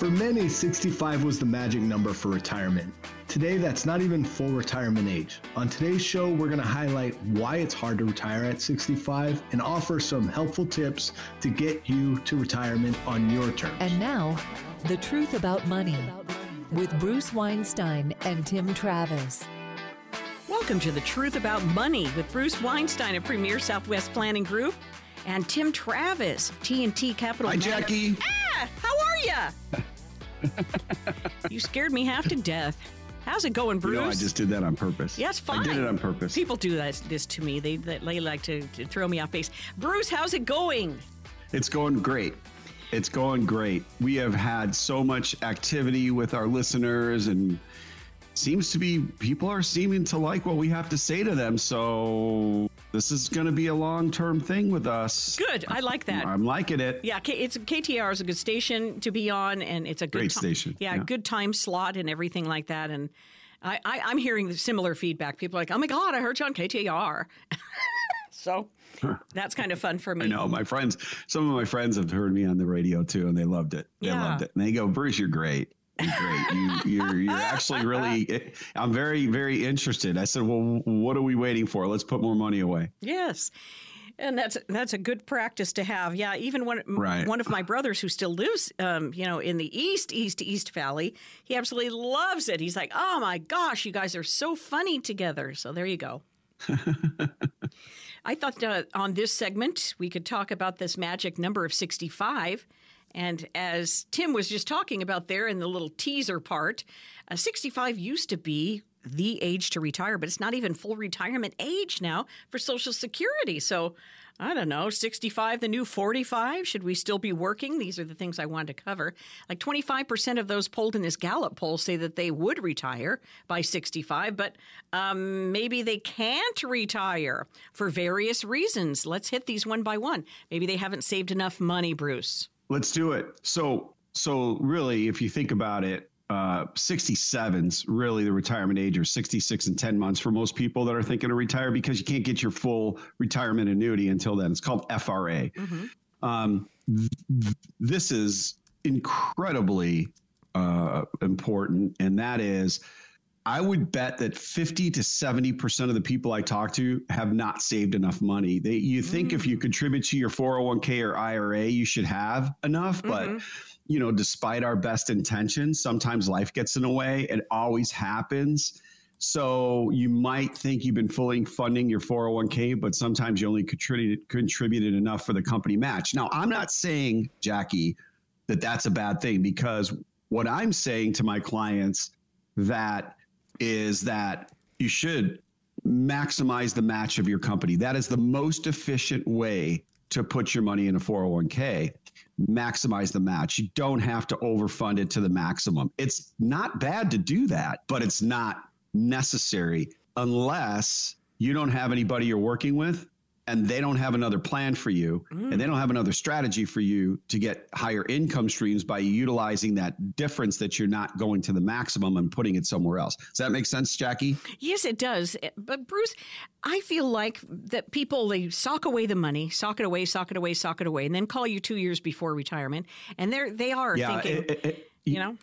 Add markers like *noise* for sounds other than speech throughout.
For many, 65 was the magic number for retirement. Today, that's not even full retirement age. On today's show, we're going to highlight why it's hard to retire at 65 and offer some helpful tips to get you to retirement on your terms. And now, the truth about money with Bruce Weinstein and Tim Travis. Welcome to the Truth About Money with Bruce Weinstein of Premier Southwest Planning Group and Tim Travis, T&T Capital. Hi, Jackie. Ah, how are you? *laughs* *laughs* you scared me half to death. How's it going, Bruce? You know, I just did that on purpose. Yeah, it's fine. I did it on purpose. People do that, this to me. They, they like to, to throw me off base. Bruce, how's it going? It's going great. It's going great. We have had so much activity with our listeners and seems to be people are seeming to like what we have to say to them. So this is going to be a long term thing with us. Good. I like that. I'm liking it. Yeah, it's KTAR is a good station to be on, and it's a good great time, station. Yeah, yeah, good time slot and everything like that. And I, I, am hearing similar feedback. People are like, "Oh my God, I heard you on KTAR. *laughs* so that's kind of fun for me. I know my friends. Some of my friends have heard me on the radio too, and they loved it. They yeah. loved it, and they go, "Bruce, you're great." Great. You, you're, you're actually really, *laughs* I'm very, very interested. I said, well, what are we waiting for? Let's put more money away. Yes. And that's that's a good practice to have. Yeah, even one right. one of my brothers who still lives, um, you know, in the east east east valley, he absolutely loves it. He's like, "Oh my gosh, you guys are so funny together." So there you go. *laughs* I thought uh, on this segment we could talk about this magic number of sixty-five and as Tim was just talking about there in the little teaser part, uh, 65 used to be the age to retire, but it's not even full retirement age now for Social Security. So I don't know, 65, the new 45? Should we still be working? These are the things I wanted to cover. Like 25% of those polled in this Gallup poll say that they would retire by 65, but um, maybe they can't retire for various reasons. Let's hit these one by one. Maybe they haven't saved enough money, Bruce. Let's do it. So, so really, if you think about it, uh, 67's really the retirement age, or 66 and 10 months for most people that are thinking to retire because you can't get your full retirement annuity until then. It's called FRA. Mm-hmm. Um, th- this is incredibly uh, important, and that is. I would bet that 50 to 70% of the people I talk to have not saved enough money. They, you think mm. if you mm. contribute to your 401k or IRA, you should have enough, mm-hmm. but you know, despite our best intentions, sometimes life gets in the way. It always happens. So you might think you've been fully funding your 401k, but sometimes you only contributed, contributed enough for the company match. Now, I'm not saying, Jackie, that that's a bad thing because what I'm saying to my clients that is that you should maximize the match of your company. That is the most efficient way to put your money in a 401k. Maximize the match. You don't have to overfund it to the maximum. It's not bad to do that, but it's not necessary unless you don't have anybody you're working with and they don't have another plan for you mm. and they mm. don't have another strategy for you to get higher income streams by utilizing that difference that you're not going to the maximum and putting it somewhere else. Does that make sense, Jackie? Yes, it does. Eh, but Bruce, I feel like that people they sock away the money, sock it away, sock it away, sock it away, and then call you two years before retirement, and they're they are yeah, thinking, it, it, you know.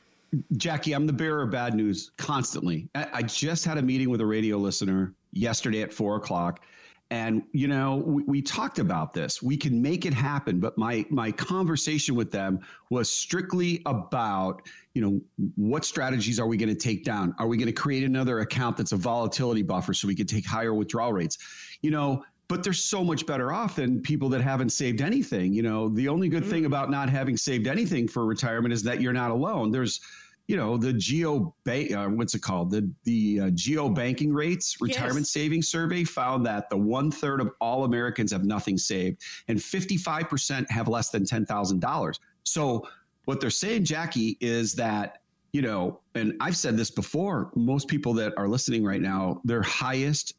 Jackie, I'm the bearer of bad news constantly. I just had a meeting with a radio listener yesterday at four o'clock and you know, we, we, talked about this. We can make it happen, but my my conversation with them was strictly about, you know, what strategies are we going to take down? Are we going to create another account that's a volatility buffer so we can take higher withdrawal rates? You know, but they're so much better off than people that haven't saved anything. You know, the only good mm-hmm. thing about not having saved anything for retirement is that you're not alone. There's you know the geo bank uh, what's it called? The the uh, GOBankingRates retirement yes. savings survey found that the one third of all americans have nothing saved and 55% have less than $10000 so what they're saying jackie is that you know and i've said this before most people that are listening right now their highest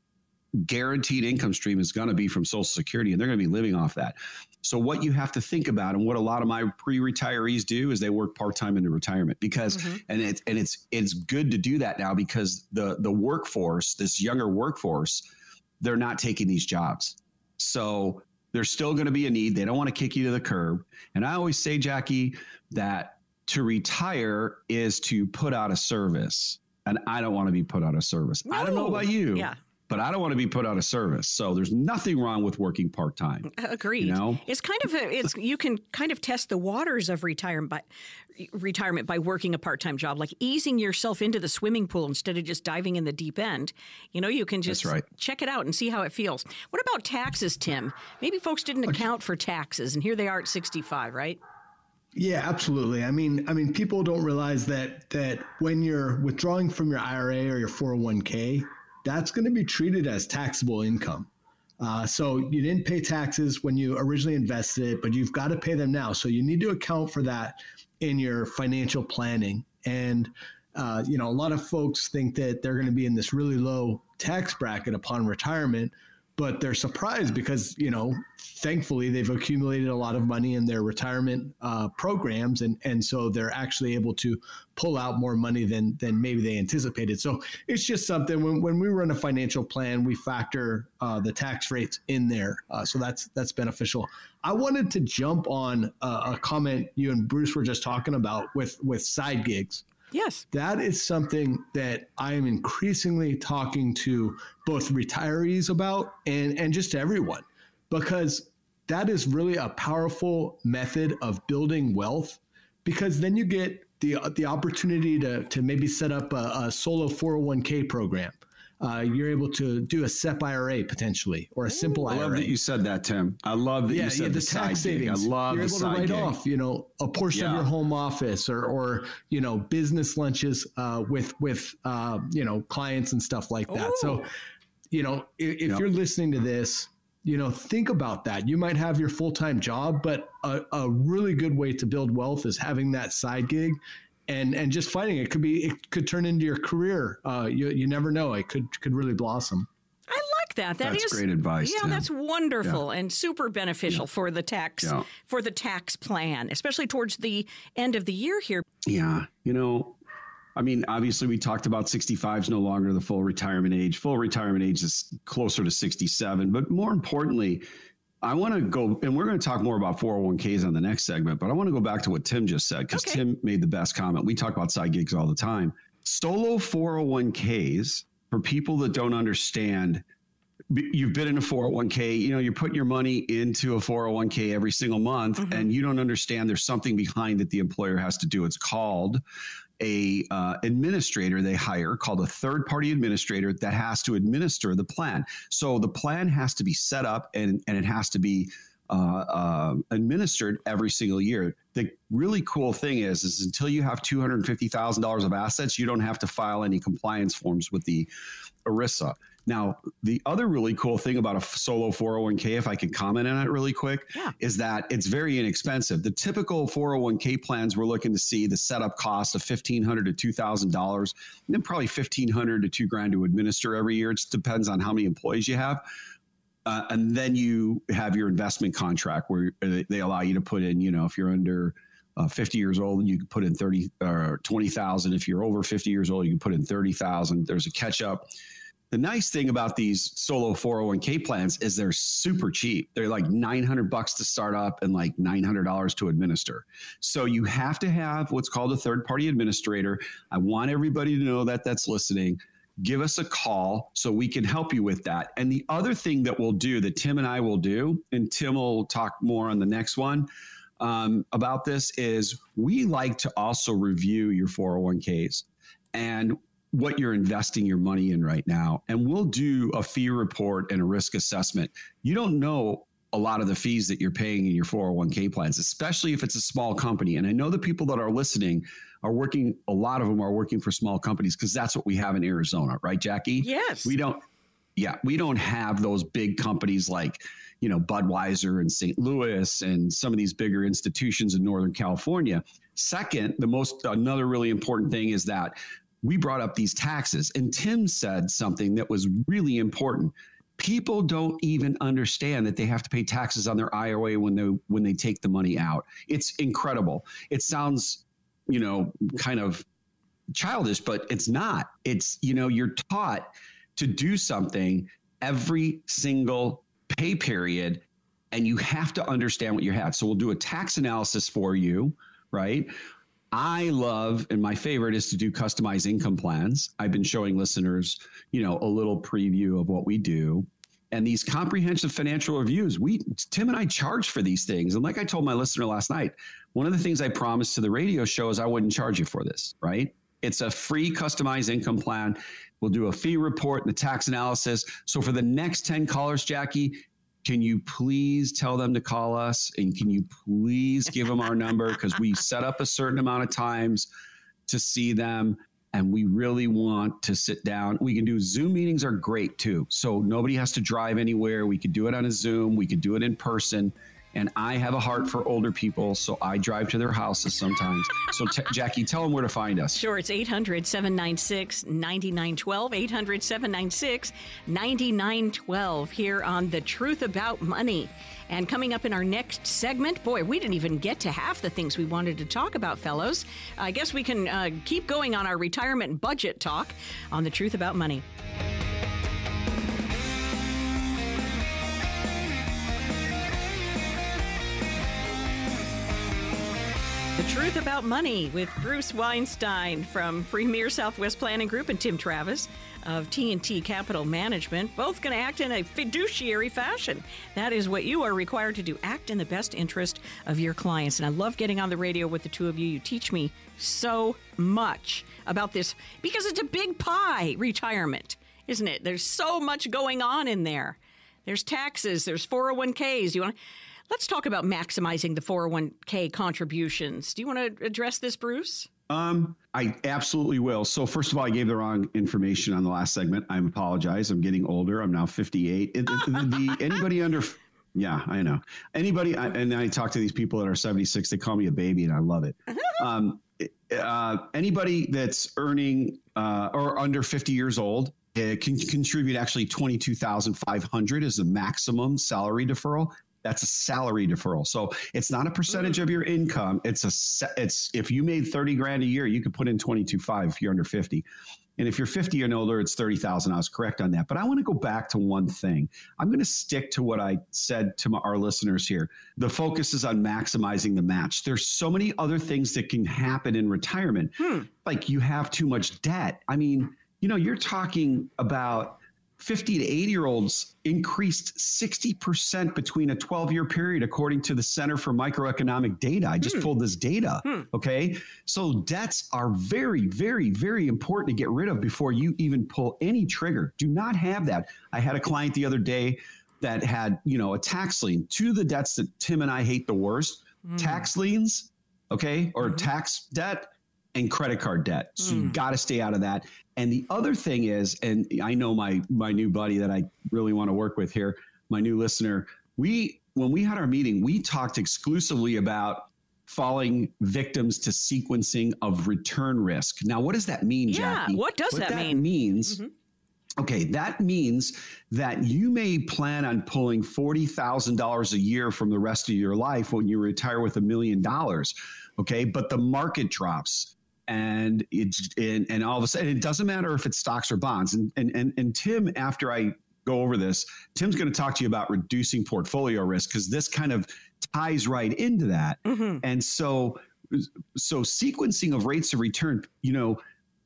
guaranteed income stream is going to be from social security and they're going to be living off that so what you have to think about, and what a lot of my pre-retirees do, is they work part-time into retirement because, mm-hmm. and it's and it's it's good to do that now because the the workforce, this younger workforce, they're not taking these jobs. So there's still going to be a need. They don't want to kick you to the curb. And I always say, Jackie, that to retire is to put out a service. And I don't want to be put out of service. I don't know about you. Yeah. But I don't want to be put out of service. So there's nothing wrong with working part time. Agreed. You know? It's kind of a, it's you can kind of test the waters of retirement by retirement by working a part-time job, like easing yourself into the swimming pool instead of just diving in the deep end. You know, you can just right. check it out and see how it feels. What about taxes, Tim? Maybe folks didn't account for taxes, and here they are at 65, right? Yeah, absolutely. I mean, I mean, people don't realize that that when you're withdrawing from your IRA or your 401k, that's going to be treated as taxable income. Uh, so you didn't pay taxes when you originally invested it, but you've got to pay them now. So you need to account for that in your financial planning. And uh, you know, a lot of folks think that they're going to be in this really low tax bracket upon retirement, but they're surprised because you know, thankfully they've accumulated a lot of money in their retirement uh, programs, and and so they're actually able to pull out more money than than maybe they anticipated. So it's just something when when we run a financial plan, we factor uh, the tax rates in there, uh, so that's that's beneficial. I wanted to jump on uh, a comment you and Bruce were just talking about with with side gigs Yes. that is something that I am increasingly talking to both retirees about and, and just everyone because that is really a powerful method of building wealth because then you get the, the opportunity to, to maybe set up a, a solo 401k program. Uh, you're able to do a SEP IRA potentially or a simple IRA. I IRA love that you said that, Tim. I love that yeah, you said yeah, the, the tax gig. savings. I love You're able to write gig. off, you know, a portion of your home office or, or you know, business lunches uh, with with uh, you know clients and stuff like that. So, you know, if, if Yep. you're listening to this, you know, think about that. You might have your full time job, but a, a really good way to build wealth is having that side gig. And, and just finding it could be it could turn into your career. Uh, you, you never know. It could could really blossom. I like that. That is That's great advice, Yeah, Tim. that's wonderful and super beneficial for the tax Yeah. for the tax plan, especially towards the end of the year here. Yeah. You know, I mean, obviously, we talked about 65 is no longer the full retirement age. Full retirement age is closer to 67. But more importantly, I want to go, and we're going to talk more about 401ks on the next segment, but I want to go back to what Tim just said because Okay. Tim made the best comment. We talk about side gigs all the time. Solo 401ks, for people that don't understand, you've been in a 401k, you know, you're putting your money into a 401k every single month Mhm. and you don't understand there's something behind that the employer has to do. It's called a uh, administrator they hire called a third party administrator that has to administer the plan. So the plan has to be set up and, and it has to be uh, uh, administered every single year. The really cool thing is, is until you have two hundred fifty thousand dollars of assets, you don't have to file any compliance forms with the ERISA. Now, the other really cool thing about a solo 401k, if I could comment on it really quick, Yeah. is that it's very inexpensive. The typical 401k plans we're looking to see the setup cost of 1,500 to $2,000, and then probably 1500 to two grand to administer every year. It just depends on how many employees you have. Uh, and then you have your investment contract where uh, they allow you to put in, you know, if you're under uh, 50 years old, you can put in 30 or 20,000. If you're over 50 years old, you can put in 30,000. There's a catch up. The nice thing about these solo 401k plans is they're super cheap. They're like 900 bucks to start up and like $900 to administer. So you have to have what's called a third party administrator. I want everybody to know that that's listening. Give us a call so we can help you with that. And the other thing that we'll do that Tim and I will do, and Tim will talk more on the next one um, about this, is we like to also review your 401ks. And what you're investing your money in right now. And we'll do a fee report and a risk assessment. You don't know a lot of the fees that you're paying in your 401k plans, especially if it's a small company. And I know the people that are listening are working, a lot of them are working for small companies because that's what we have in Arizona, right, Jackie? Yes. We don't, yeah, we don't have those big companies like, you know, Budweiser and St. Louis and some of these bigger institutions in Northern California. Second, the most, another really important thing is that we brought up these taxes and Tim said something that was really important. People don't even understand that they have to pay taxes on their IRA when they when they take the money out. It's incredible. It sounds, you know, kind of childish, but it's not. It's, you know, you're taught to do something every single pay period and you have to understand what you have. So we'll do a tax analysis for you, right? I love, and my favorite is to do customized income plans. I've been showing listeners, you know, a little preview of what we do. And these comprehensive financial reviews, we, Tim and I charge for these things. And like I told my listener last night, one of the things I promised to the radio show is I wouldn't charge you for this, right? It's a free customized income plan. We'll do a fee report and the tax analysis. So for the next 10 callers, Jackie, can you please tell them to call us? And can you please give them our number? *laughs* Because we set up a certain amount of times to see them and we really want to sit down. We can do zoom meetings are great too. So nobody has to drive anywhere. We could do it on a zoom. We could do it in person and I have a heart for older people, so I drive to their houses sometimes. So, t- *laughs* Jackie, tell them where to find us. Sure, it's 800 796 9912. 800 796 9912 here on The Truth About Money. And coming up in our next segment, boy, we didn't even get to half the things we wanted to talk about, fellows. I guess we can uh, keep going on our retirement budget talk on The Truth About Money. Truth About Money with Bruce Weinstein from Premier Southwest Planning Group and Tim Travis of T&T Capital Management, both going to act in a fiduciary fashion. That is what you are required to do. Act in the best interest of your clients. And I love getting on the radio with the two of you. You teach me so much about this because it's a big pie, retirement, isn't it? There's so much going on in there. There's taxes, there's 401ks. You want to Let's talk about maximizing the 401k contributions. Do you want to address this, Bruce? Um, I absolutely will. So first of all, I gave the wrong information on the last segment. I apologize. I'm getting older. I'm now 58. It, the, the, *laughs* anybody under yeah, I know. Anybody, I, and I talk to these people that are 76, they call me a baby, and I love it. *laughs* Um, uh, anybody that's earning uh, or under 50 years old uh, can contribute actually 22,500 is the maximum salary deferral. That's a salary deferral. So it's not a percentage mm. of your income. It's a it's if you made 30 grand a year, you could put in 22.5 if you're under 50. And if you're 50 and older, it's 30,000. I was correct on that. But I want to go back to one thing. I'm going to stick to what I said to my, our listeners here. The focus is on maximizing the match. There's so many other things that can happen in retirement. Hmm. Like you have too much debt. I mean, you know, you're talking about 50 to 80 year olds increased 60% between a 12 year period, according to the Center for Microeconomic Data. I just hmm. pulled this data. Hmm. Okay. So debts are very, very, very important to get rid of before you even pull any trigger. Do not have that. I had a client the other day that had, you know, a tax lien. Two of the debts that Tim and I hate the worst hmm. tax liens, okay, or mm-hmm. tax debt and credit card debt. So mm. you got to stay out of that. And the other thing is, and I know my my new buddy that I really want to work with here, my new listener, we when we had our meeting, we talked exclusively about falling victims to sequencing of return risk. Now, what does that mean, yeah, Jackie? What does what that, that mean? means mm-hmm. Okay, that means that you may plan on pulling $40,000 a year from the rest of your life when you retire with a million dollars. Okay, but the market drops and it's and, and all of a sudden it doesn't matter if it's stocks or bonds. And and and, and Tim, after I go over this, Tim's going to talk to you about reducing portfolio risk because this kind of ties right into that. Mm-hmm. And so so sequencing of rates of return, you know,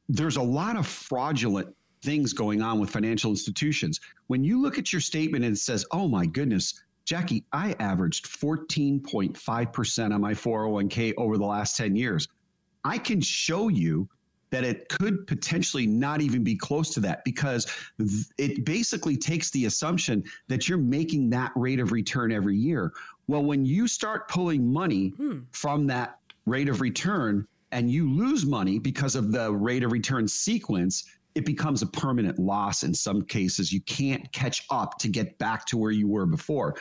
there's a lot of fraudulent things going on with financial institutions. When you look at your statement and it says, "Oh my goodness, Jackie, I averaged 14.5% on my 401k over the last 10 years." I can show you that it could potentially not even be close to that because it basically takes the assumption that you're making that rate of return every year. Well, when you start pulling money hmm. from that rate of return and you lose money because of the rate of return sequence, it becomes a permanent loss in some cases. You can't catch up to get back to where you were before.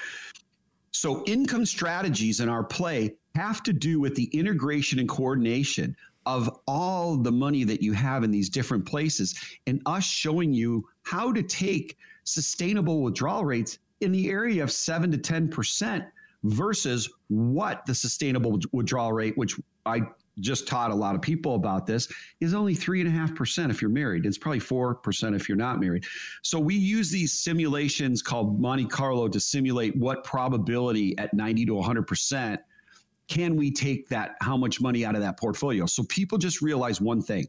So, income strategies in our play have to do with the integration and coordination of all the money that you have in these different places and us showing you how to take sustainable withdrawal rates in the area of 7 to 10% versus what the sustainable withdrawal rate which I just taught a lot of people about this is only three and a half percent if you're married. It's probably four percent if you're not married. So we use these simulations called Monte Carlo to simulate what probability at 90 to 100 percent can we take that how much money out of that portfolio? So people just realize one thing.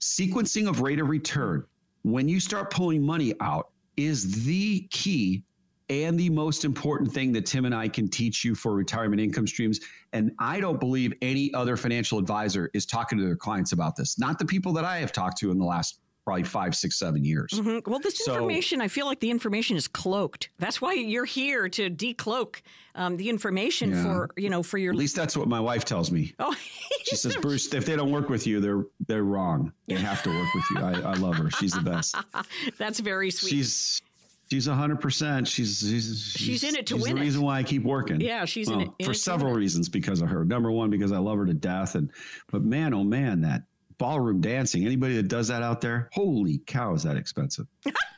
Sequencing of rate of return when you start pulling money out is the key and the most important thing that Tim and I can teach you for retirement income streams. And I don't believe any other financial advisor is talking to their clients about this. Not the people that I have talked to in the last probably five, six, seven years. Mm-hmm. Well, this so, information, I feel like the information is cloaked. That's why you're here to decloak um, the information yeah. for you know for your. At least that's what my wife tells me. Oh, *laughs* she says, *laughs* Bruce, if they don't work with you, they're they're wrong. They have to work with you. I, I love her. She's the best. *laughs* that's very sweet. She's She's hundred percent. She's she's she's in it to win. The it. reason why I keep working. Yeah, she's well, in it in for it several reasons because of her. Number one, because I love her to death, and but man, oh man, that ballroom dancing. Anybody that does that out there, holy cow, is that expensive? *laughs*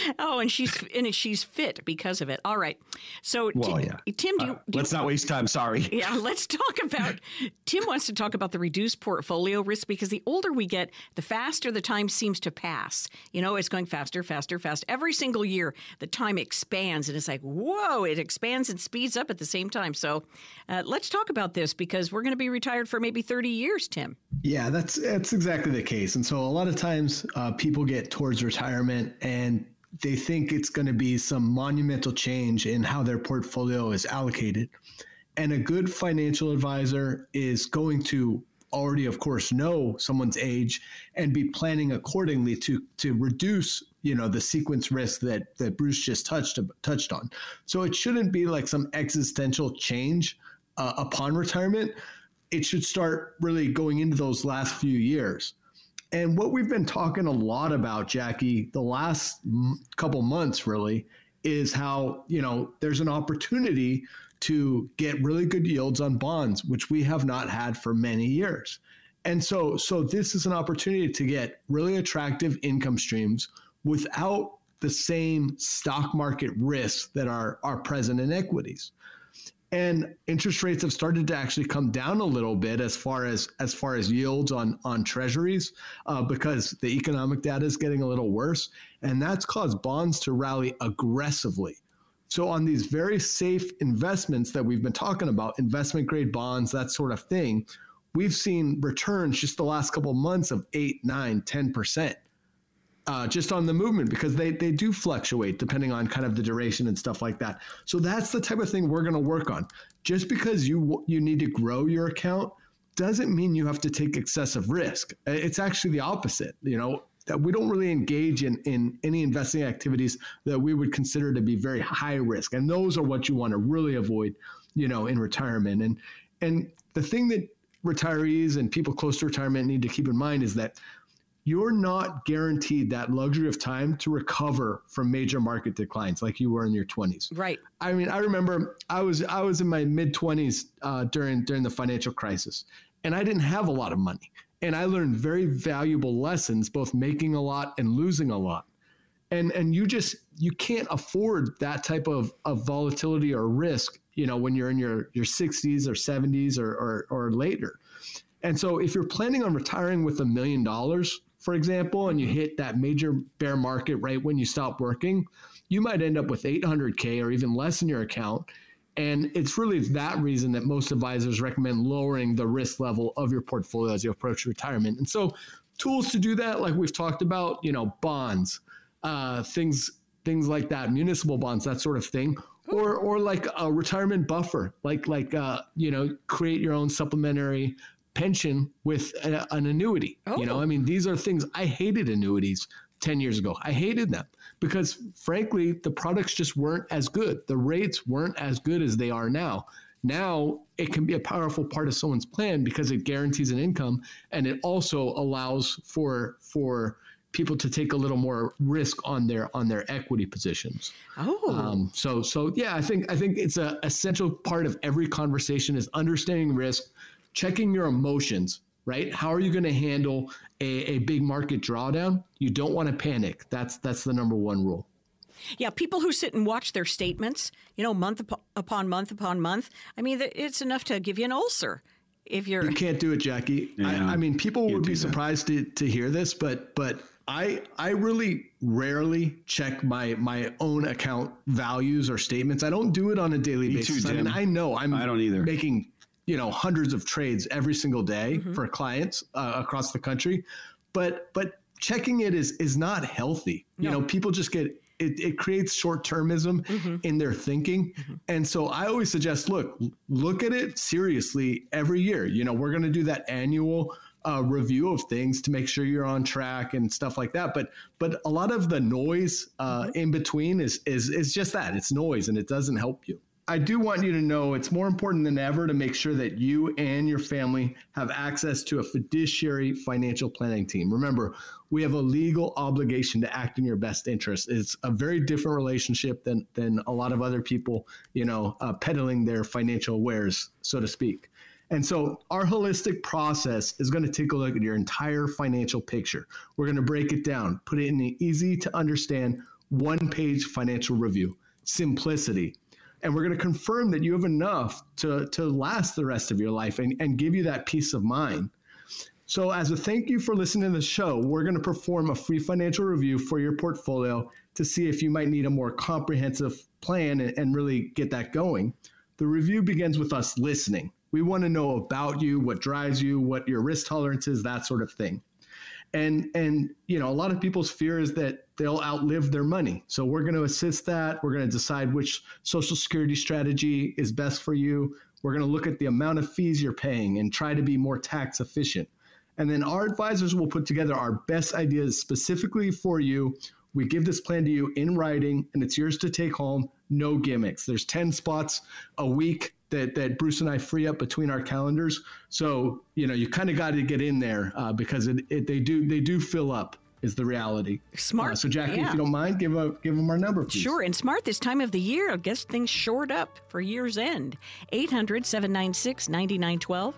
*laughs* oh, and she's and she's fit because of it. All right. So, well, yeah. Tim, do, you, uh, do let's you, not waste time. Sorry. *laughs* Yeah, let's talk about. Tim wants to talk about the reduced portfolio risk because the older we get, the faster the time seems to pass. You know, it's going faster, faster, fast. Every single year, the time expands, and it's like, whoa! It expands and speeds up at the same time. So, uh, let's talk about this because we're going to be retired for maybe thirty years, Tim. Yeah, that's that's exactly the case. And so, a lot of times, uh, people get towards retirement and they think it's going to be some monumental change in how their portfolio is allocated. And a good financial advisor is going to already, of course, know someone's age and be planning accordingly to to reduce, you know, the sequence risk that that Bruce just touched touched on. So it shouldn't be like some existential change uh, upon retirement. It should start really going into those last few years. And what we've been talking a lot about, Jackie, the last couple months really, is how, you know, there's an opportunity to get really good yields on bonds, which we have not had for many years. And so, so this is an opportunity to get really attractive income streams without the same stock market risks that are, are present in equities and interest rates have started to actually come down a little bit as far as as far as yields on on treasuries uh, because the economic data is getting a little worse and that's caused bonds to rally aggressively. So on these very safe investments that we've been talking about investment grade bonds that sort of thing we've seen returns just the last couple months of 8 9 10% uh, just on the movement because they they do fluctuate depending on kind of the duration and stuff like that. So that's the type of thing we're going to work on. Just because you you need to grow your account doesn't mean you have to take excessive risk. It's actually the opposite. You know that we don't really engage in in any investing activities that we would consider to be very high risk, and those are what you want to really avoid. You know, in retirement and and the thing that retirees and people close to retirement need to keep in mind is that you're not guaranteed that luxury of time to recover from major market declines like you were in your 20s. Right. I mean, I remember I was I was in my mid 20s uh, during during the financial crisis, and I didn't have a lot of money, and I learned very valuable lessons, both making a lot and losing a lot. And and you just you can't afford that type of, of volatility or risk, you know, when you're in your your 60s or 70s or, or, or later. And so if you're planning on retiring with a million dollars, for example, and you hit that major bear market right when you stop working, you might end up with 800K or even less in your account. And it's really that reason that most advisors recommend lowering the risk level of your portfolio as you approach retirement. And so, tools to do that, like we've talked about, you know, bonds, uh, things, things like that, municipal bonds, that sort of thing, or or like a retirement buffer, like like uh, you know, create your own supplementary pension with a, an annuity. Oh. You know, oh. I mean, these are things I hated annuities 10 years ago. I hated them because, frankly, the products just weren't as good. The rates weren't as good as they are now. Now it can be a powerful part of someone's plan because it guarantees an income and it also allows for for people to take a little more risk on their on their equity positions. Oh, um, so so yeah, I think I think it's a essential part of every conversation is understanding risk, checking your emotions, right? How are you going to handle a, a big market drawdown? You don't want to panic. That's that's the number one rule. Yeah, people who sit and watch their statements, you know, month upon month upon month. I mean, it's enough to give you an ulcer if you're. You can't do it, Jackie. Yeah. I, I, mean, people would be surprised to, to hear this, but but I I really rarely check my my own account values or statements. I don't do it on a daily Me basis. Too, I mean, I know I'm I don't either. making you know hundreds of trades every single day mm-hmm. for clients uh, across the country, but but checking it is is not healthy. No. You know, people just get it, it creates short termism mm-hmm. in their thinking. Mm-hmm. And so I always suggest look, look at it seriously every year. You know, we're going to do that annual uh, review of things to make sure you're on track and stuff like that. But but a lot of the noise uh, mm-hmm. in between is is is just that it's noise and it doesn't help you. I do want you to know it's more important than ever to make sure that you and your family have access to a fiduciary financial planning team. Remember, we have a legal obligation to act in your best interest. It's a very different relationship than than a lot of other people, you know, uh, peddling their financial wares, so to speak. And so our holistic process is going to take a look at your entire financial picture. We're going to break it down, put it in an easy to understand one page financial review. Simplicity and we're going to confirm that you have enough to, to last the rest of your life and, and give you that peace of mind. So, as a thank you for listening to the show, we're going to perform a free financial review for your portfolio to see if you might need a more comprehensive plan and, and really get that going. The review begins with us listening. We want to know about you, what drives you, what your risk tolerance is, that sort of thing and and you know a lot of people's fear is that they'll outlive their money. So we're going to assist that. We're going to decide which social security strategy is best for you. We're going to look at the amount of fees you're paying and try to be more tax efficient. And then our advisors will put together our best ideas specifically for you. We give this plan to you in writing and it's yours to take home. No gimmicks. There's 10 spots a week that that Bruce and I free up between our calendars. So you know, you kind of got to get in there uh, because it, it, they do they do fill up. Is the reality smart? Uh, so Jackie, yeah. if you don't mind, give a give them our number, please. Sure, and smart this time of the year. I guess things shored up for year's end. 800 796 9912.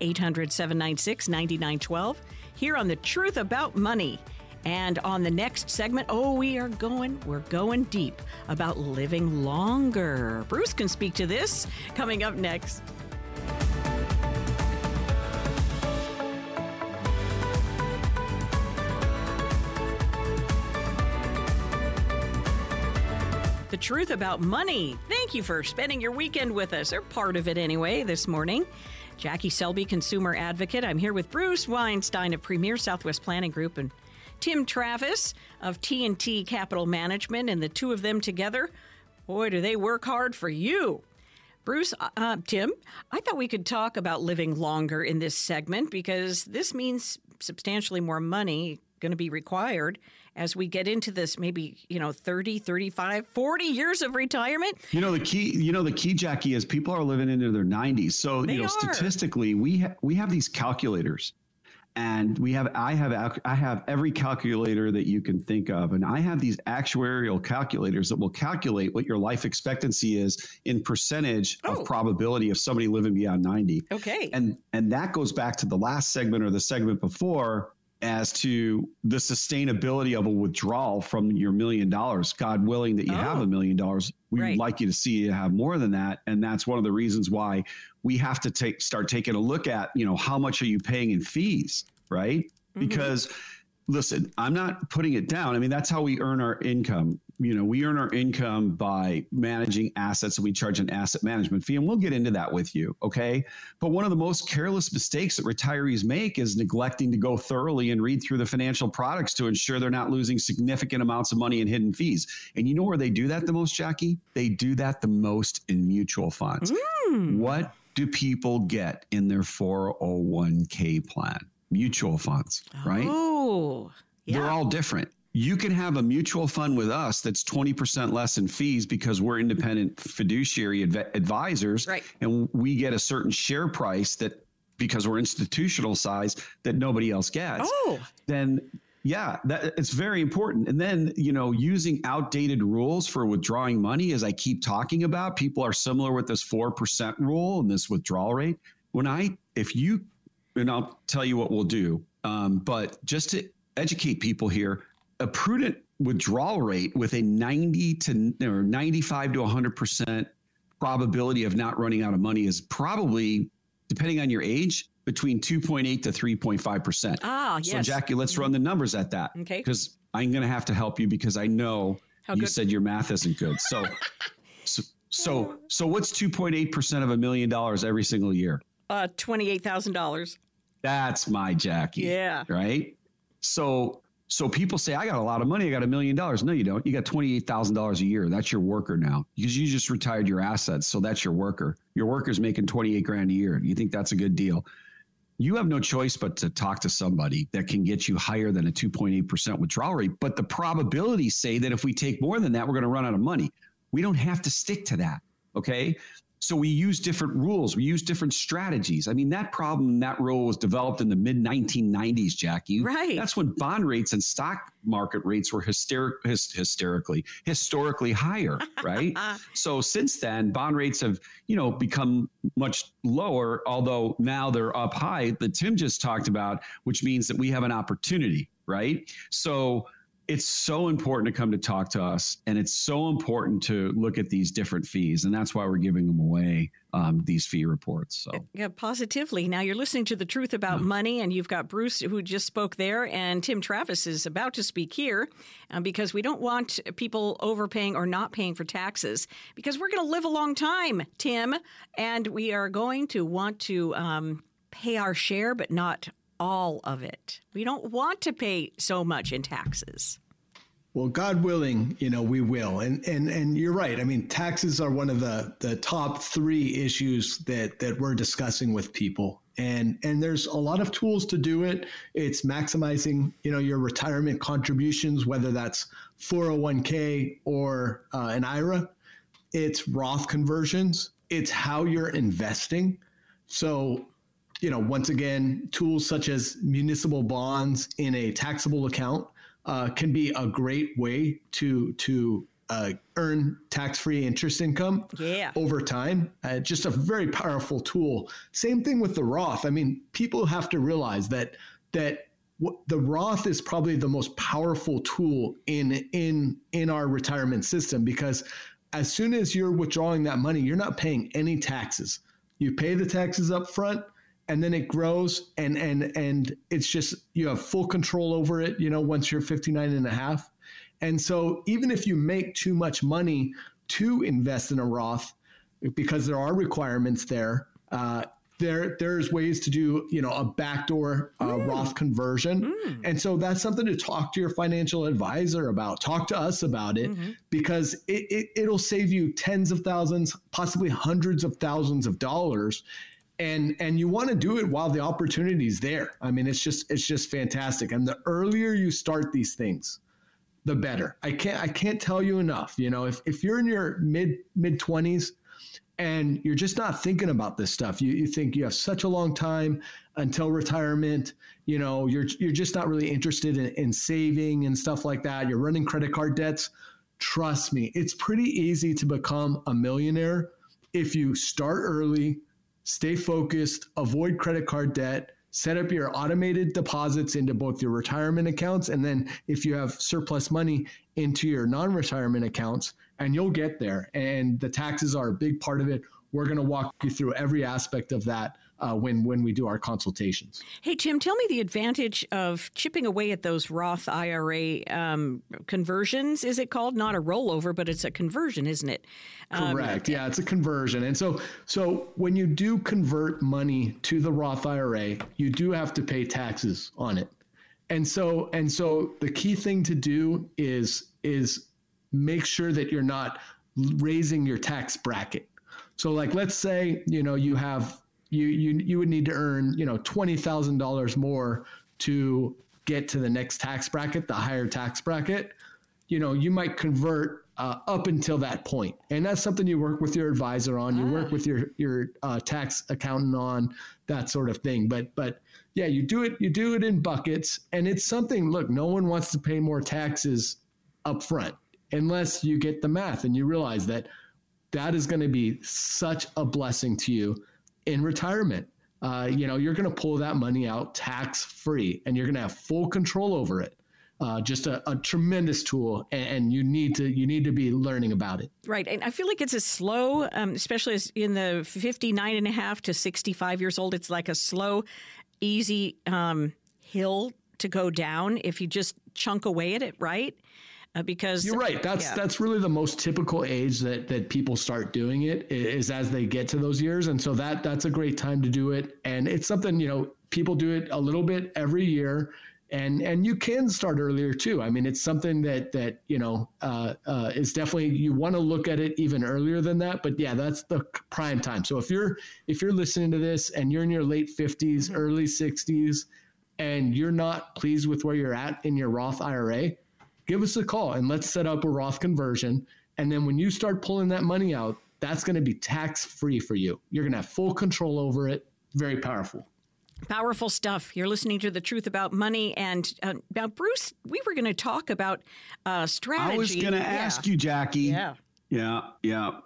800 796 9912. Here on The Truth About Money. And on the next segment, oh, we are going, we're going deep about living longer. Bruce can speak to this coming up next. The truth about money. Thank you for spending your weekend with us, or part of it anyway, this morning. Jackie Selby, consumer advocate. I'm here with Bruce Weinstein of Premier Southwest Planning Group and Tim Travis of T&T Capital Management, and the two of them together, boy, do they work hard for you. Bruce, uh, uh, Tim, I thought we could talk about living longer in this segment because this means substantially more money going to be required as we get into this maybe you know 30 35 40 years of retirement. You know the key you know the key jackie is people are living into their 90s so they you know are. statistically we ha- we have these calculators and we have i have i have every calculator that you can think of. And i have these actuarial calculators that will calculate what your life expectancy is in percentage oh. of probability of somebody living beyond 90 okay. And and that goes back to the last segment or the segment before as to the sustainability of a withdrawal from your million dollars. God willing that you oh. have a million dollars, we right. would like you to see you have more than that, and that's one of the reasons why we have to take start taking a look at you know how much are you paying in fees, right? Mm-hmm. Because listen, I'm not putting it down. I mean, that's how we earn our income. You know, we earn our income by managing assets and we charge an asset management fee. And we'll get into that with you. Okay. But one of the most careless mistakes that retirees make is neglecting to go thoroughly and read through the financial products to ensure they're not losing significant amounts of money in hidden fees. And you know where they do that the most, Jackie? They do that the most in mutual funds. Mm. What do people get in their 401k plan? mutual funds, right? Oh, yeah. They're all different. You can have a mutual fund with us that's 20% less in fees because we're independent fiduciary adv- advisors. Right. And we get a certain share price that, because we're institutional size, that nobody else gets. Oh. Then yeah, that it's very important. And then, you know, using outdated rules for withdrawing money, as I keep talking about, people are similar with this 4% rule and this withdrawal rate. When I, if you and I'll tell you what we'll do. Um, but just to educate people here, a prudent withdrawal rate with a 90 to or 95 to 100 percent probability of not running out of money is probably, depending on your age, between 2.8 to 3.5 percent. Ah, yes. So Jackie, let's run the numbers at that. Okay. Because I'm going to have to help you because I know How you good? said your math isn't good. So, so, so, *laughs* so what's 2.8 percent of a million dollars every single year? Uh, $28,000. That's my Jackie. Yeah. Right. So so people say, I got a lot of money. I got a million dollars. No, you don't. You got $28,000 a year. That's your worker now because you just retired your assets. So that's your worker. Your worker's making 28 grand a year. You think that's a good deal? You have no choice but to talk to somebody that can get you higher than a 2.8% withdrawal rate. But the probabilities say that if we take more than that, we're going to run out of money. We don't have to stick to that. Okay. So we use different rules. We use different strategies. I mean, that problem, that rule was developed in the mid 1990s, Jackie. Right. That's when bond rates and stock market rates were hysteric, hys- hysterically, historically higher, right? *laughs* so since then, bond rates have, you know, become much lower, although now they're up high that Tim just talked about, which means that we have an opportunity, right? So it's so important to come to talk to us and it's so important to look at these different fees and that's why we're giving them away um, these fee reports so yeah positively now you're listening to the truth about money and you've got bruce who just spoke there and tim travis is about to speak here um, because we don't want people overpaying or not paying for taxes because we're going to live a long time tim and we are going to want to um, pay our share but not all of it. We don't want to pay so much in taxes. Well, God willing, you know, we will. And and and you're right. I mean, taxes are one of the the top 3 issues that that we're discussing with people. And and there's a lot of tools to do it. It's maximizing, you know, your retirement contributions whether that's 401k or uh, an IRA. It's Roth conversions. It's how you're investing. So you know, once again, tools such as municipal bonds in a taxable account uh, can be a great way to to uh, earn tax-free interest income yeah. over time. Uh, just a very powerful tool. Same thing with the Roth. I mean, people have to realize that that the Roth is probably the most powerful tool in in in our retirement system because as soon as you're withdrawing that money, you're not paying any taxes. You pay the taxes up front and then it grows and and and it's just you have full control over it you know once you're 59 and a half and so even if you make too much money to invest in a roth because there are requirements there uh, there there's ways to do you know a backdoor uh, mm. Roth conversion, mm. and so that's something to talk to your financial advisor about. Talk to us about it mm-hmm. because it, it it'll save you tens of thousands, possibly hundreds of thousands of dollars and and you want to do it while the opportunity is there. I mean, it's just it's just fantastic. And the earlier you start these things, the better. I can't I can't tell you enough. You know, if if you're in your mid mid twenties and you're just not thinking about this stuff, you you think you have such a long time until retirement. You know, you're you're just not really interested in, in saving and stuff like that. You're running credit card debts. Trust me, it's pretty easy to become a millionaire if you start early stay focused, avoid credit card debt, set up your automated deposits into both your retirement accounts and then if you have surplus money into your non-retirement accounts and you'll get there. And the taxes are a big part of it. We're going to walk you through every aspect of that uh, when when we do our consultations. Hey Tim, tell me the advantage of chipping away at those Roth IRA um, conversions. Is it called not a rollover, but it's a conversion, isn't it? Um, Correct. Yeah, it's a conversion. And so so when you do convert money to the Roth IRA, you do have to pay taxes on it. And so and so the key thing to do is is make sure that you're not raising your tax bracket. So like let's say, you know, you have you you you would need to earn you know twenty thousand dollars more to get to the next tax bracket, the higher tax bracket. You know, you might convert uh, up until that point, and that's something you work with your advisor on. You ah. work with your your uh, tax accountant on that sort of thing. But but yeah, you do it you do it in buckets, and it's something. Look, no one wants to pay more taxes up front unless you get the math and you realize that that is going to be such a blessing to you in retirement. Uh, you know, you're going to pull that money out tax free and you're going to have full control over it. Uh, just a, a, tremendous tool, and, and, you need to you need to be learning about it. Right, and I feel like it's a slow, um, especially in the 59 and a half to 65 years old. It's like a slow, easy um, hill to go down if you just chunk away at it, right? Uh, because you're right. That's yeah. that's really the most typical age that that people start doing it is as they get to those years, and so that that's a great time to do it. And it's something you know people do it a little bit every year and and you can start earlier too. I mean, it's something that that you know uh, uh, is definitely you want to look at it even earlier than that. But yeah, that's the prime time. So if you're if you're listening to this and you're in your late 50s, mm-hmm. early 60s, and you're not pleased with where you're at in your Roth IRA, give us a call and let's set up a Roth conversion. And then when you start pulling that money out, that's going to be tax free for you. You're going to have full control over it. Very powerful. Powerful stuff. You're listening to the truth about money, and uh, now Bruce, we were going to talk about uh, strategy. I was going to yeah. ask you, Jackie. Yeah, yeah, yeah.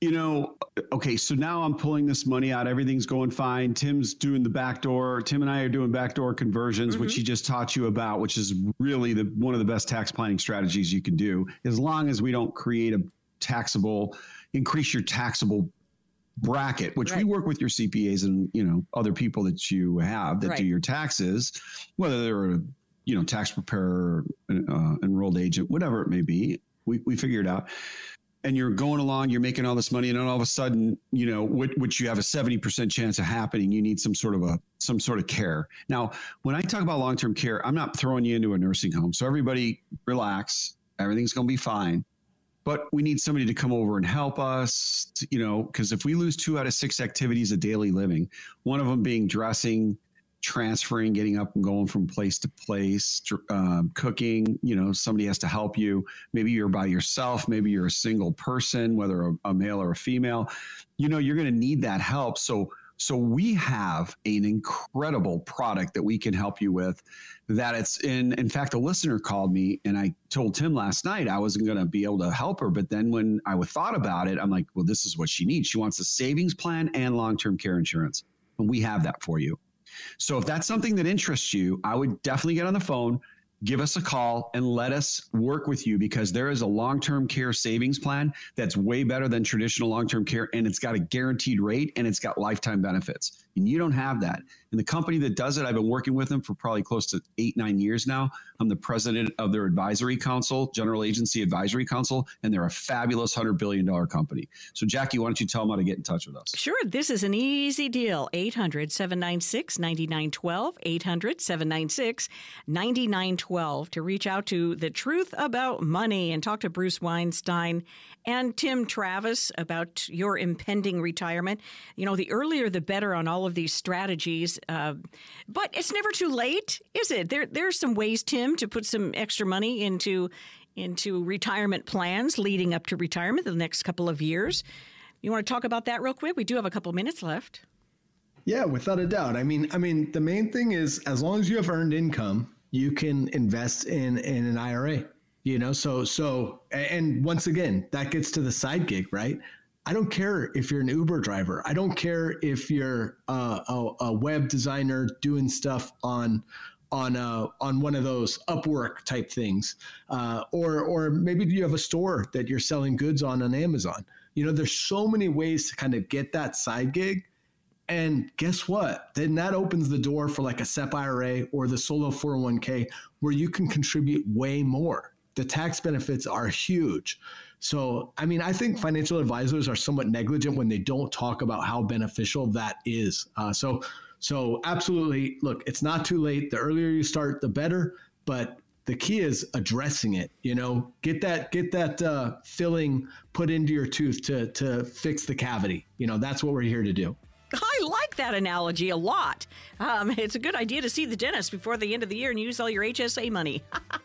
You know, okay, so now I'm pulling this money out. Everything's going fine. Tim's doing the backdoor. Tim and I are doing backdoor conversions, mm-hmm. which he just taught you about, which is really the one of the best tax planning strategies you can do, as long as we don't create a taxable, increase your taxable bracket, which right. we work with your CPAs and you know other people that you have that right. do your taxes, whether they're a you know tax preparer, uh, enrolled agent, whatever it may be. We we figure it out. And you're going along, you're making all this money, and then all of a sudden, you know, which, which you have a 70% chance of happening, you need some sort of a some sort of care. Now, when I talk about long-term care, I'm not throwing you into a nursing home. So everybody relax. Everything's going to be fine but we need somebody to come over and help us to, you know because if we lose two out of six activities of daily living one of them being dressing transferring getting up and going from place to place um, cooking you know somebody has to help you. Maybe you're by yourself maybe you're a single person whether a, a male or a female. You know you're going to need that help. So so we have an incredible product that we can help you with that it's in in fact a listener called me and I told Tim last night I wasn't going to be able to help her but then when I thought about it I'm like well this is what she needs. She wants a savings plan and long-term care insurance. And we have that for you. So if that's something that interests you I would definitely get on the phone give us a call and let us work with you because there is a long term care savings plan that's way better than traditional long term care and it's got a guaranteed rate and it's got lifetime benefits. And you don't have that. And the company that does it, I've been working with them for probably close to eight, nine years now. I'm the president of their advisory council, General Agency Advisory Council, and they're a fabulous $100 billion company. So, Jackie, why don't you tell them how to get in touch with us? Sure. This is an easy deal 800 796 9912. 800 796 9912 to reach out to the truth about money and talk to Bruce Weinstein and Tim Travis about your impending retirement. You know, the earlier the better on all of these strategies. Uh, but it's never too late, is it? There, there's some ways, Tim, to put some extra money into into retirement plans leading up to retirement the next couple of years. You want to talk about that real quick? We do have a couple minutes left. Yeah, without a doubt. I mean, I mean, the main thing is as long as you have earned income, you can invest in in an IRA you know so so and once again that gets to the side gig right i don't care if you're an uber driver i don't care if you're a, a, a web designer doing stuff on on uh, on one of those Upwork type things, uh, or or maybe you have a store that you're selling goods on on Amazon. You know, there's so many ways to kind of get that side gig, and guess what? Then that opens the door for like a SEP IRA or the solo 401k where you can contribute way more the tax benefits are huge. So, I mean, I think financial advisors are somewhat negligent when they don't talk about how beneficial that is. Uh, so, so absolutely, look, it's not too late. The earlier you start, the better. But the key is addressing it. You know, get that get that uh, filling put into your tooth to to fix the cavity. You know, that's what we're here to do. I like that analogy a lot. Um, it's a good idea to see the dentist before the end of the year and use all your HSA money.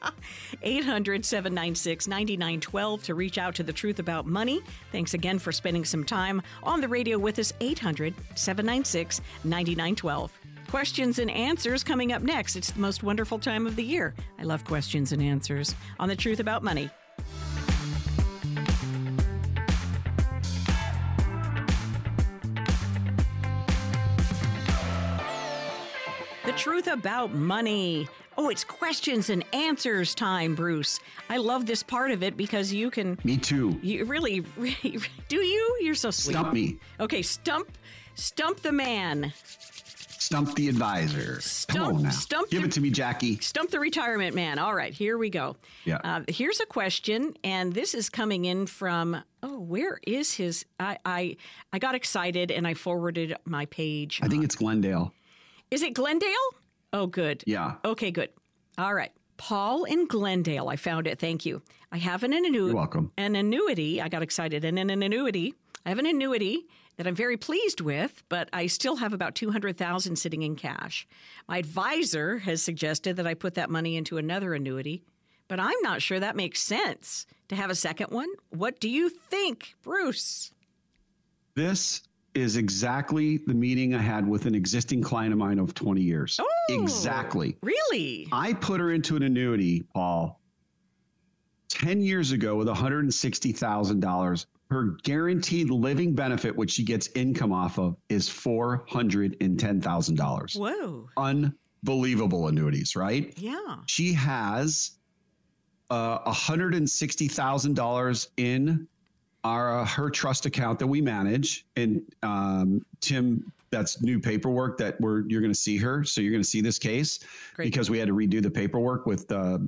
*laughs* 800 796 9912 to reach out to the truth about money. Thanks again for spending some time on the radio with us. 800 796 9912. Questions and answers coming up next. It's the most wonderful time of the year. I love questions and answers on the truth about money. Truth about money. Oh, it's questions and answers time, Bruce. I love this part of it because you can. Me too. You really, really *laughs* do you? You're so sweet. Stump me. Okay, stump, stump the man. Stump the advisor. Stump, Come on now. Stump Give the, it to me, Jackie. Stump the retirement man. All right, here we go. Yeah. Uh, here's a question, and this is coming in from. Oh, where is his? I I, I got excited and I forwarded my page. I think it's Glendale. Is it Glendale? Oh, good. Yeah. Okay, good. All right. Paul in Glendale. I found it. Thank you. I have an annuity. You're welcome. An annuity. I got excited. And an annuity. I have an annuity that I'm very pleased with, but I still have about 200,000 sitting in cash. My advisor has suggested that I put that money into another annuity, but I'm not sure that makes sense to have a second one. What do you think, Bruce? This is exactly the meeting I had with an existing client of mine of 20 years. Oh, exactly. Really? I put her into an annuity, Paul, 10 years ago with $160,000. Her guaranteed living benefit, which she gets income off of, is $410,000. Whoa. Unbelievable annuities, right? Yeah. She has uh, $160,000 in our uh, her trust account that we manage. And um, Tim, that's new paperwork that we're you're going to see her. So you're going to see this case Great. because we had to redo the paperwork with. Uh,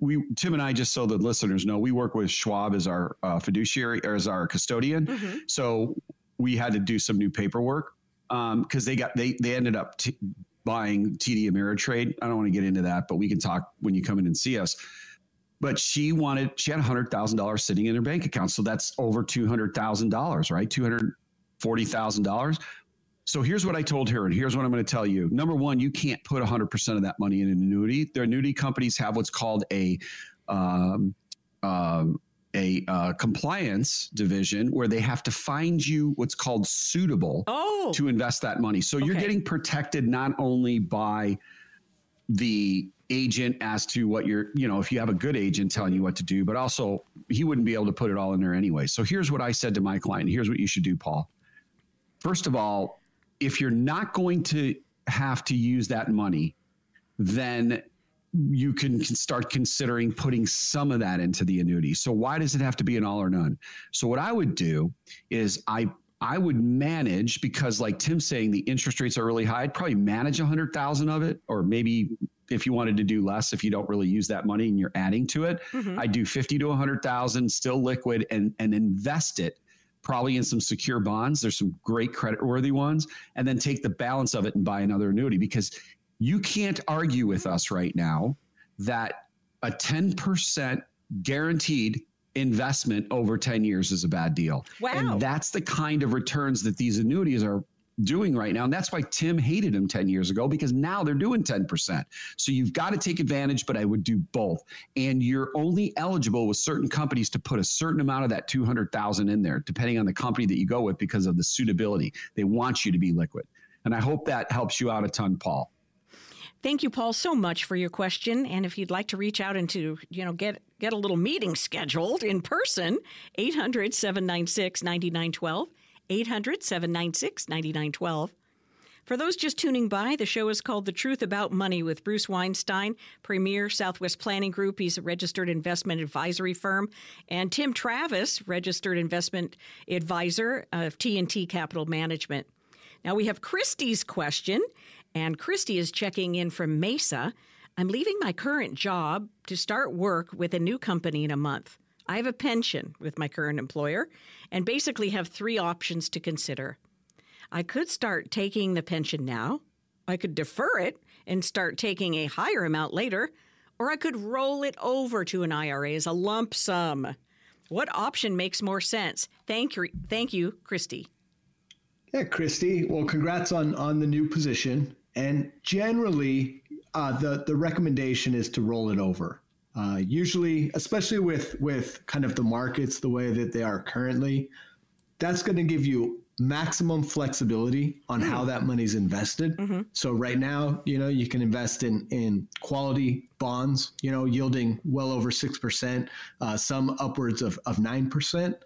we Tim and I just so the listeners know we work with Schwab as our uh, fiduciary or as our custodian. Mhm. So we had to do some new paperwork because they got they they ended up t- buying TD Ameritrade. I don't want to get into that, but we can talk when you come in and see us. But she wanted she had hundred thousand dollars sitting in her bank account, so that's over two hundred thousand dollars, right? Two hundred forty thousand dollars. So here's what I told her, and here's what I'm going to tell you. Number one, you can't put 100% of that money in an annuity. Their annuity companies have what's called a um, um, a uh, compliance division where they have to find you what's called suitable Oh. to invest that money. So you're getting protected not only by the agent as to what you're, you know, if you have a good agent telling you what to do, but also he wouldn't be able to put it all in there anyway. So here's what I said to my client. Here's what you should do, Paul. First of all, if you're not going to have to use that money, then you can start considering putting some of that into the annuity. So why does it have to be an all or none? So what I would do is I I would manage because like Tim's saying the interest rates are really high. I'd probably manage a hundred thousand of it, or maybe if you wanted to do less, if you don't really use that money and you're adding to it, Mhm. I do fifty to a hundred thousand, still liquid, and and invest it probably in some secure bonds. There's some great credit worthy ones, and then take the balance of it and buy another annuity because you can't argue with us right now that a 10% guaranteed investment over 10 years is a bad deal. Wow. And that's the kind of returns that these annuities are doing right now. And that's why Tim hated them 10 years ago because now they're doing 10%. So you've got to take advantage, but I would do both. And you're only eligible with certain companies to put a certain amount of that 200,000 in there, depending on the company that you go with because of the suitability. They want you to be liquid. And I hope that helps you out a ton, Paul. Thank you, Paul, so much for your question. And if you'd like to reach out and to, you know, get get a little meeting scheduled in person, 800 796 9912. 800 796 9912. For those just tuning by, the show is called The Truth About Money with Bruce Weinstein, Premier Southwest Planning Group. He's a registered investment advisory firm. And Tim Travis, registered investment advisor of T&T Capital Management. Now we have Christy's question, and Christy is checking in from Mesa. I'm leaving my current job to start work with a new company in a month. I have a pension with my current employer and basically have three options to consider. I could start taking the pension now, I could defer it and start taking a higher amount later, or I could roll it over to an IRA as a lump sum. What option makes more sense? Thank you, thank you, Christy. Yeah, Christy. Well, congrats on on the new position. And generally, uh, the the recommendation is to roll it over. Uh, usually, especially with with kind of the markets the way that they are currently, that's going to give you maximum flexibility on how that money's invested. So right now, you know, you can invest in in quality bonds, you know, yielding well over six percent, uh, some upwards of of nine percent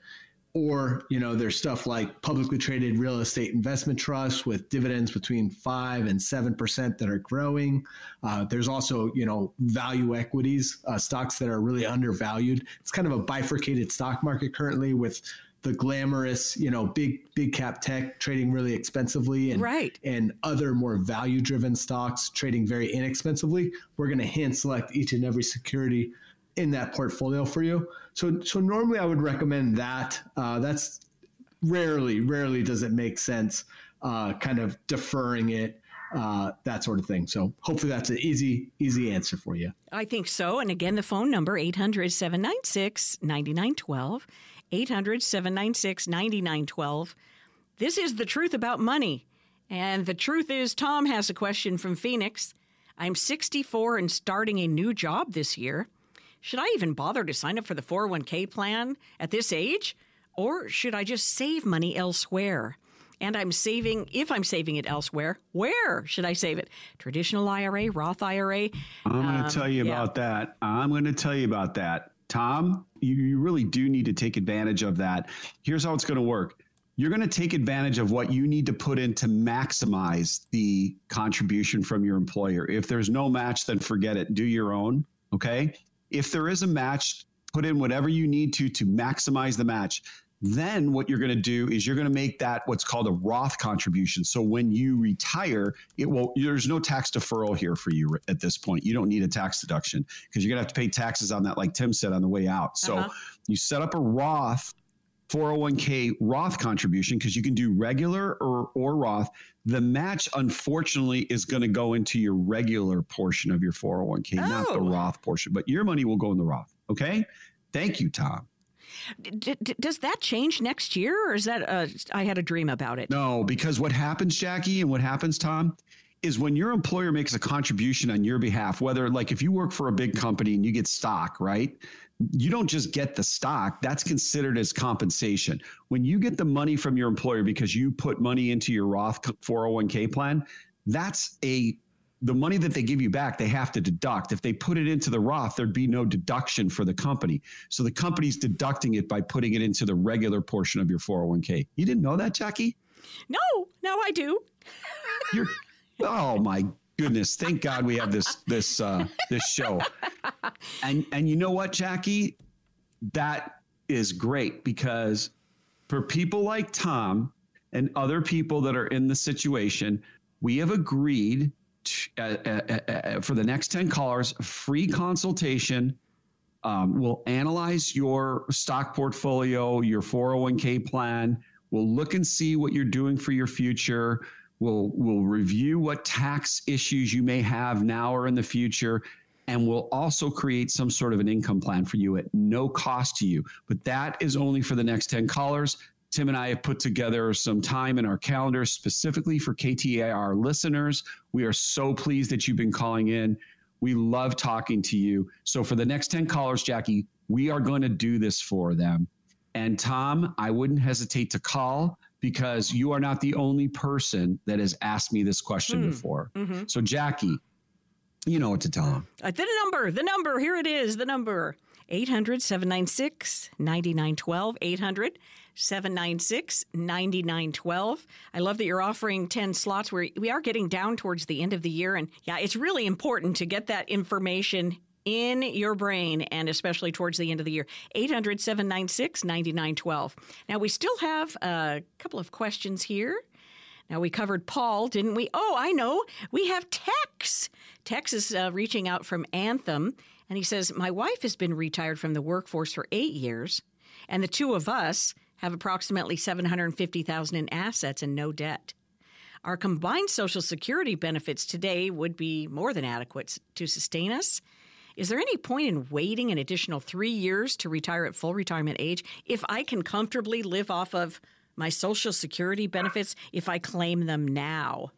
or you know there's stuff like publicly traded real estate investment trusts with dividends between 5 and 7% that are growing uh, there's also you know value equities uh, stocks that are really undervalued it's kind of a bifurcated stock market currently with the glamorous, you know, big big cap tech trading really expensively and right. and other more value driven stocks trading very inexpensively, we're going to hand select each and every security in that portfolio for you. So so normally I would recommend that. Uh, that's rarely rarely does it make sense uh, kind of deferring it uh, that sort of thing. So hopefully that's an easy, easy answer for you. I think so. And again, the phone number 800 796 9912. 800 796 9912. This is the truth about money. And the truth is, Tom has a question from Phoenix. I'm 64 and starting a new job this year. Should I even bother to sign up for the 401k plan at this age? Or should I just save money elsewhere? and I'm saving, if I'm saving it elsewhere, where should I save it? Traditional IRA, Roth IRA? I'm going to um, tell you yeah. about that. I'm going to tell you about that. Tom, you, you really do need to take advantage of that. Here's how it's going to work you're going to take advantage of what you need to put in to maximize the contribution from your employer. If there's no match, then forget it. Do your own. Okay. If there is a match, put in whatever you need to to maximize the match. Then what you're going to do is you're going to make that what's called a Roth contribution. So when you retire, it will there's no tax deferral here for you at this point. You don't need a tax deduction because you're going to have to pay taxes on that like Tim said on the way out. So uh-huh. you set up a Roth 401k Roth contribution because you can do regular or, or Roth. The match, unfortunately, is going to go into your regular portion of your 401k, oh. not the oh. Roth portion, but your money will go in the Roth. Okay. Thank you, Tom. D- d- does that change next year, or is that uh, I had a dream about it? No, because what happens, Jackie, and what happens, Tom, is when your employer makes a contribution on your behalf, whether like if you work for a big company and you get stock, right? You don't just get the stock, that's considered as compensation. When you get the money from your employer because you put money into your Roth 401k plan, that's a the money that they give you back, they have to deduct. If they put it into the Roth, there'd be no deduction for the company. So the company's deducting it by putting it into the regular portion of your 401k. You didn't know that, Jackie? No, now I do. You're oh my goodness. Thank God we have this this uh this show. *laughs* And and you know what, Jackie? That is great because for people like Tom and other people that are in the situation, we have agreed uh, uh, uh, for the next 10 callers, free consultation. Um, we'll analyze your stock portfolio, your 401k plan. We'll look and see what you're doing for your future. We'll, we'll review what tax issues you may have now or in the future. And we'll also create some sort of an income plan for you at no cost to you. But that is only for the next 10 callers. Tim and I have put together some time in our calendar specifically for KTAR listeners. We are so pleased that you've been calling in. We love talking to you. So, for the next 10 callers, Jackie, we are going to do this for them. And Tom, I wouldn't hesitate to call because you are not the only person that has asked me this question mm. before. Mm-hmm. So, Jackie, you know what to tell them. Uh, the number, the number, here it is, the number 800 796 9912. 800 796 9912. I love that you're offering 10 slots. Where we are getting down towards the end of the year. And yeah, it's really important to get that information in your brain and especially towards the end of the year. 800 796 9912. Now, we still have a couple of questions here. Now, we covered Paul, didn't we? Oh, I know. We have Tex. Tex is uh, reaching out from Anthem, and he says, My wife has been retired from the workforce for eight years, and the two of us have approximately 750,000 in assets and no debt. Our combined social security benefits today would be more than adequate to sustain us. Is there any point in waiting an additional 3 years to retire at full retirement age if I can comfortably live off of my social security benefits if I claim them now?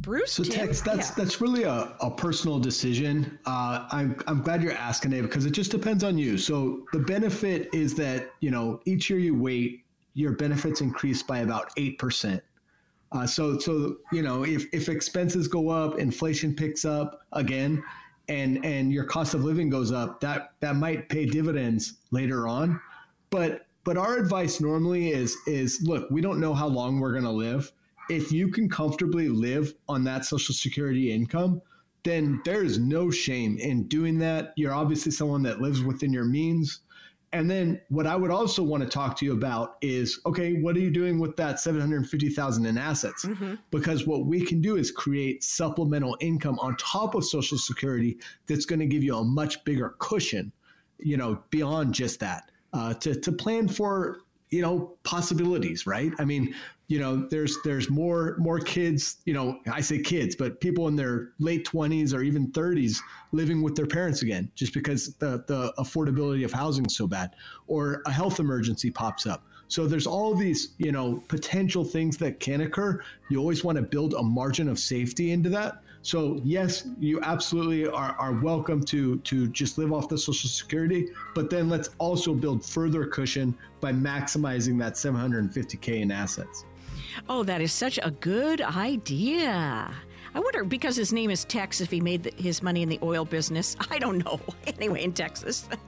Bruce, so Tex, that's yeah. that's really a, a personal decision. Uh, I'm I'm glad you're asking it because it just depends on you. So the benefit is that you know each year you wait, your benefits increase by about eight percent. Uh, so so you know if if expenses go up, inflation picks up again, and and your cost of living goes up, that that might pay dividends later on. But but our advice normally is is look, we don't know how long we're going to live if you can comfortably live on that social security income, then there is no shame in doing that. You're obviously someone that lives within your means And then what I would also want to talk to you about is okay, what are you doing with that 750,000 in assets? Mm-hmm. Because what we can do is create supplemental income on top of social security that's going to give you a much bigger cushion, you know, beyond just that. Uh, to to plan for you know possibilities right i mean you know there's there's more more kids you know i say kids but people in their late 20s or even 30s living with their parents again just because the the affordability of housing is so bad or a health emergency pops up. So there's all these you know potential things that can occur. You always want to build a margin of safety into that. So yes, you absolutely are, are welcome to to just live off the Social Security, but then let's also build further cushion by maximizing that 750k in assets. Oh, that is such a good idea. I wonder because his name is Tex if he made the, his money in the oil business. *laughs* I don't know. *laughs* Anyway, in Texas. *laughs*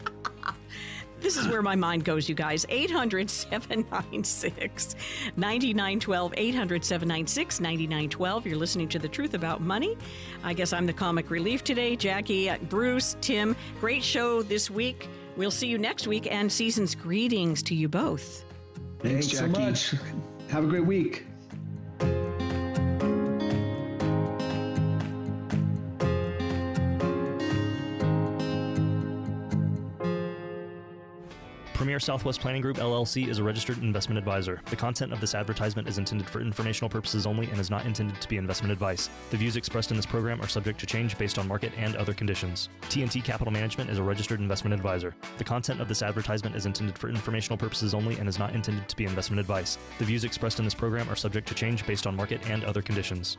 This is where my mind goes, you guys. 800 796 9912. 800 796 9912. You're listening to The Truth About Money. I guess I'm the comic relief today. Jackie, uh, Bruce, Tim, great show this week. We'll see you next week, and season's greetings to you both. Thanks, Thanks so much. Have a great week. Premier Southwest Planning Group LLC is a registered investment advisor. The content of this advertisement is intended for informational purposes only and is not intended to be investment advice. The views expressed in this program are subject to change based on market and other conditions. T&T Capital Management is a registered investment advisor. The content of this advertisement is intended for informational purposes only and is not intended to be investment advice. The views expressed in this program are subject to change based on market and other conditions.